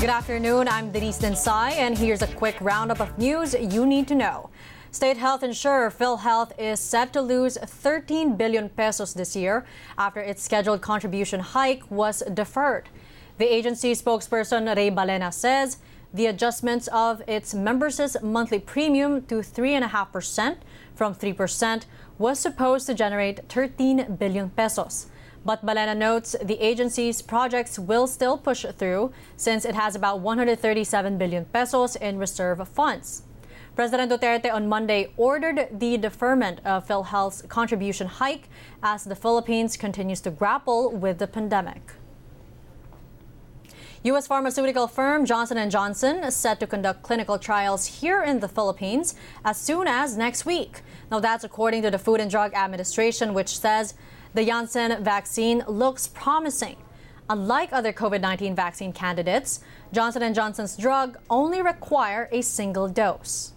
Good afternoon. I'm Denise Densai, and here's a quick roundup of news you need to know. State health insurer PhilHealth is set to lose 13 billion pesos this year after its scheduled contribution hike was deferred. The agency spokesperson Rey Balena says the adjustments of its members' monthly premium to 3.5% from 3% was supposed to generate 13 billion pesos. But Balena notes the agency's projects will still push through since it has about 137 billion pesos in reserve funds. President Duterte on Monday ordered the deferment of PhilHealth's contribution hike as the Philippines continues to grapple with the pandemic. U.S. pharmaceutical firm Johnson & Johnson is set to conduct clinical trials here in the Philippines as soon as next week. Now that's according to the Food and Drug Administration, which says the Janssen vaccine looks promising. Unlike other COVID-19 vaccine candidates, Johnson & Johnson's drug only require a single dose.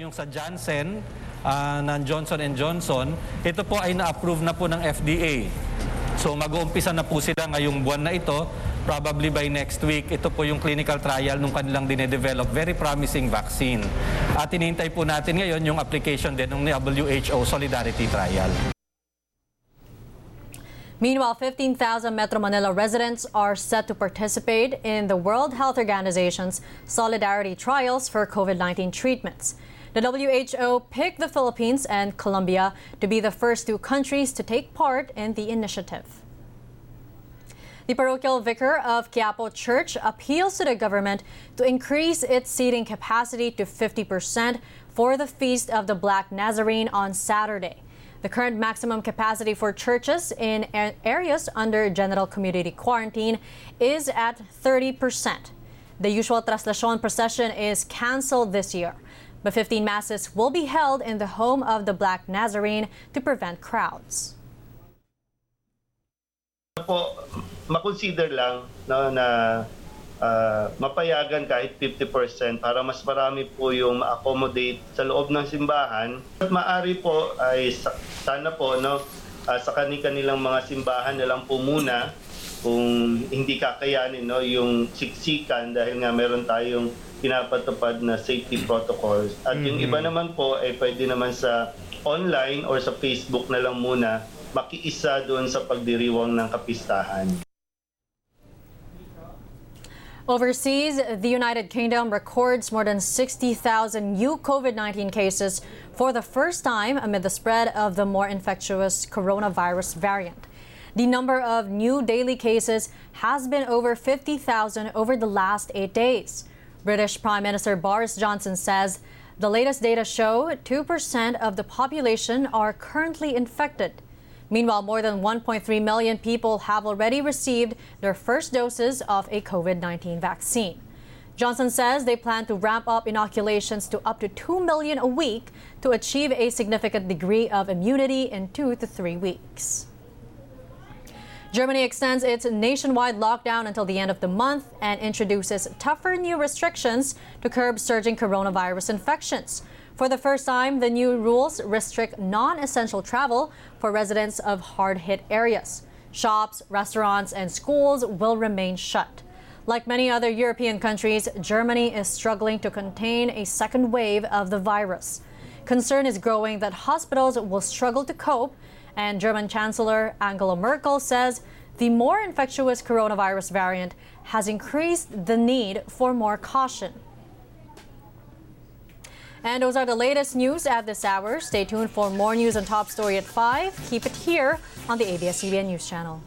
Yung sa Janssen uh, ng Johnson Johnson, ito po ay na-approve na po ng FDA. So mag-uumpisa na po sila ngayong buwan na ito probably by next week, ito po yung clinical trial nung kanilang dinedevelop. Very promising vaccine. At inintay po natin ngayon yung application din ng WHO Solidarity Trial. Meanwhile, 15,000 Metro Manila residents are set to participate in the World Health Organization's Solidarity Trials for COVID-19 treatments. The WHO picked the Philippines and Colombia to be the first two countries to take part in the initiative. The parochial vicar of Quiapo Church appeals to the government to increase its seating capacity to 50% for the Feast of the Black Nazarene on Saturday. The current maximum capacity for churches in areas under general community quarantine is at 30%. The usual Traslacion procession is canceled this year, but 15 masses will be held in the home of the Black Nazarene to prevent crowds. Makonsider lang no, na uh, mapayagan kahit 50% para mas marami po yung ma-accommodate sa loob ng simbahan. At maari po ay sana po no, uh, sa kanilang mga simbahan na lang po muna kung hindi kakayanin no, yung siksikan dahil nga meron tayong pinapatupad na safety protocols. At mm-hmm. yung iba naman po ay pwede naman sa online or sa Facebook na lang muna makiisa doon sa pagdiriwang ng kapistahan. Overseas, the United Kingdom records more than 60,000 new COVID 19 cases for the first time amid the spread of the more infectious coronavirus variant. The number of new daily cases has been over 50,000 over the last eight days. British Prime Minister Boris Johnson says the latest data show 2% of the population are currently infected. Meanwhile, more than 1.3 million people have already received their first doses of a COVID 19 vaccine. Johnson says they plan to ramp up inoculations to up to 2 million a week to achieve a significant degree of immunity in two to three weeks. Germany extends its nationwide lockdown until the end of the month and introduces tougher new restrictions to curb surging coronavirus infections. For the first time, the new rules restrict non essential travel for residents of hard hit areas. Shops, restaurants, and schools will remain shut. Like many other European countries, Germany is struggling to contain a second wave of the virus. Concern is growing that hospitals will struggle to cope, and German Chancellor Angela Merkel says the more infectious coronavirus variant has increased the need for more caution. And those are the latest news at this hour. Stay tuned for more news on Top Story at 5. Keep it here on the ABS-CBN News Channel.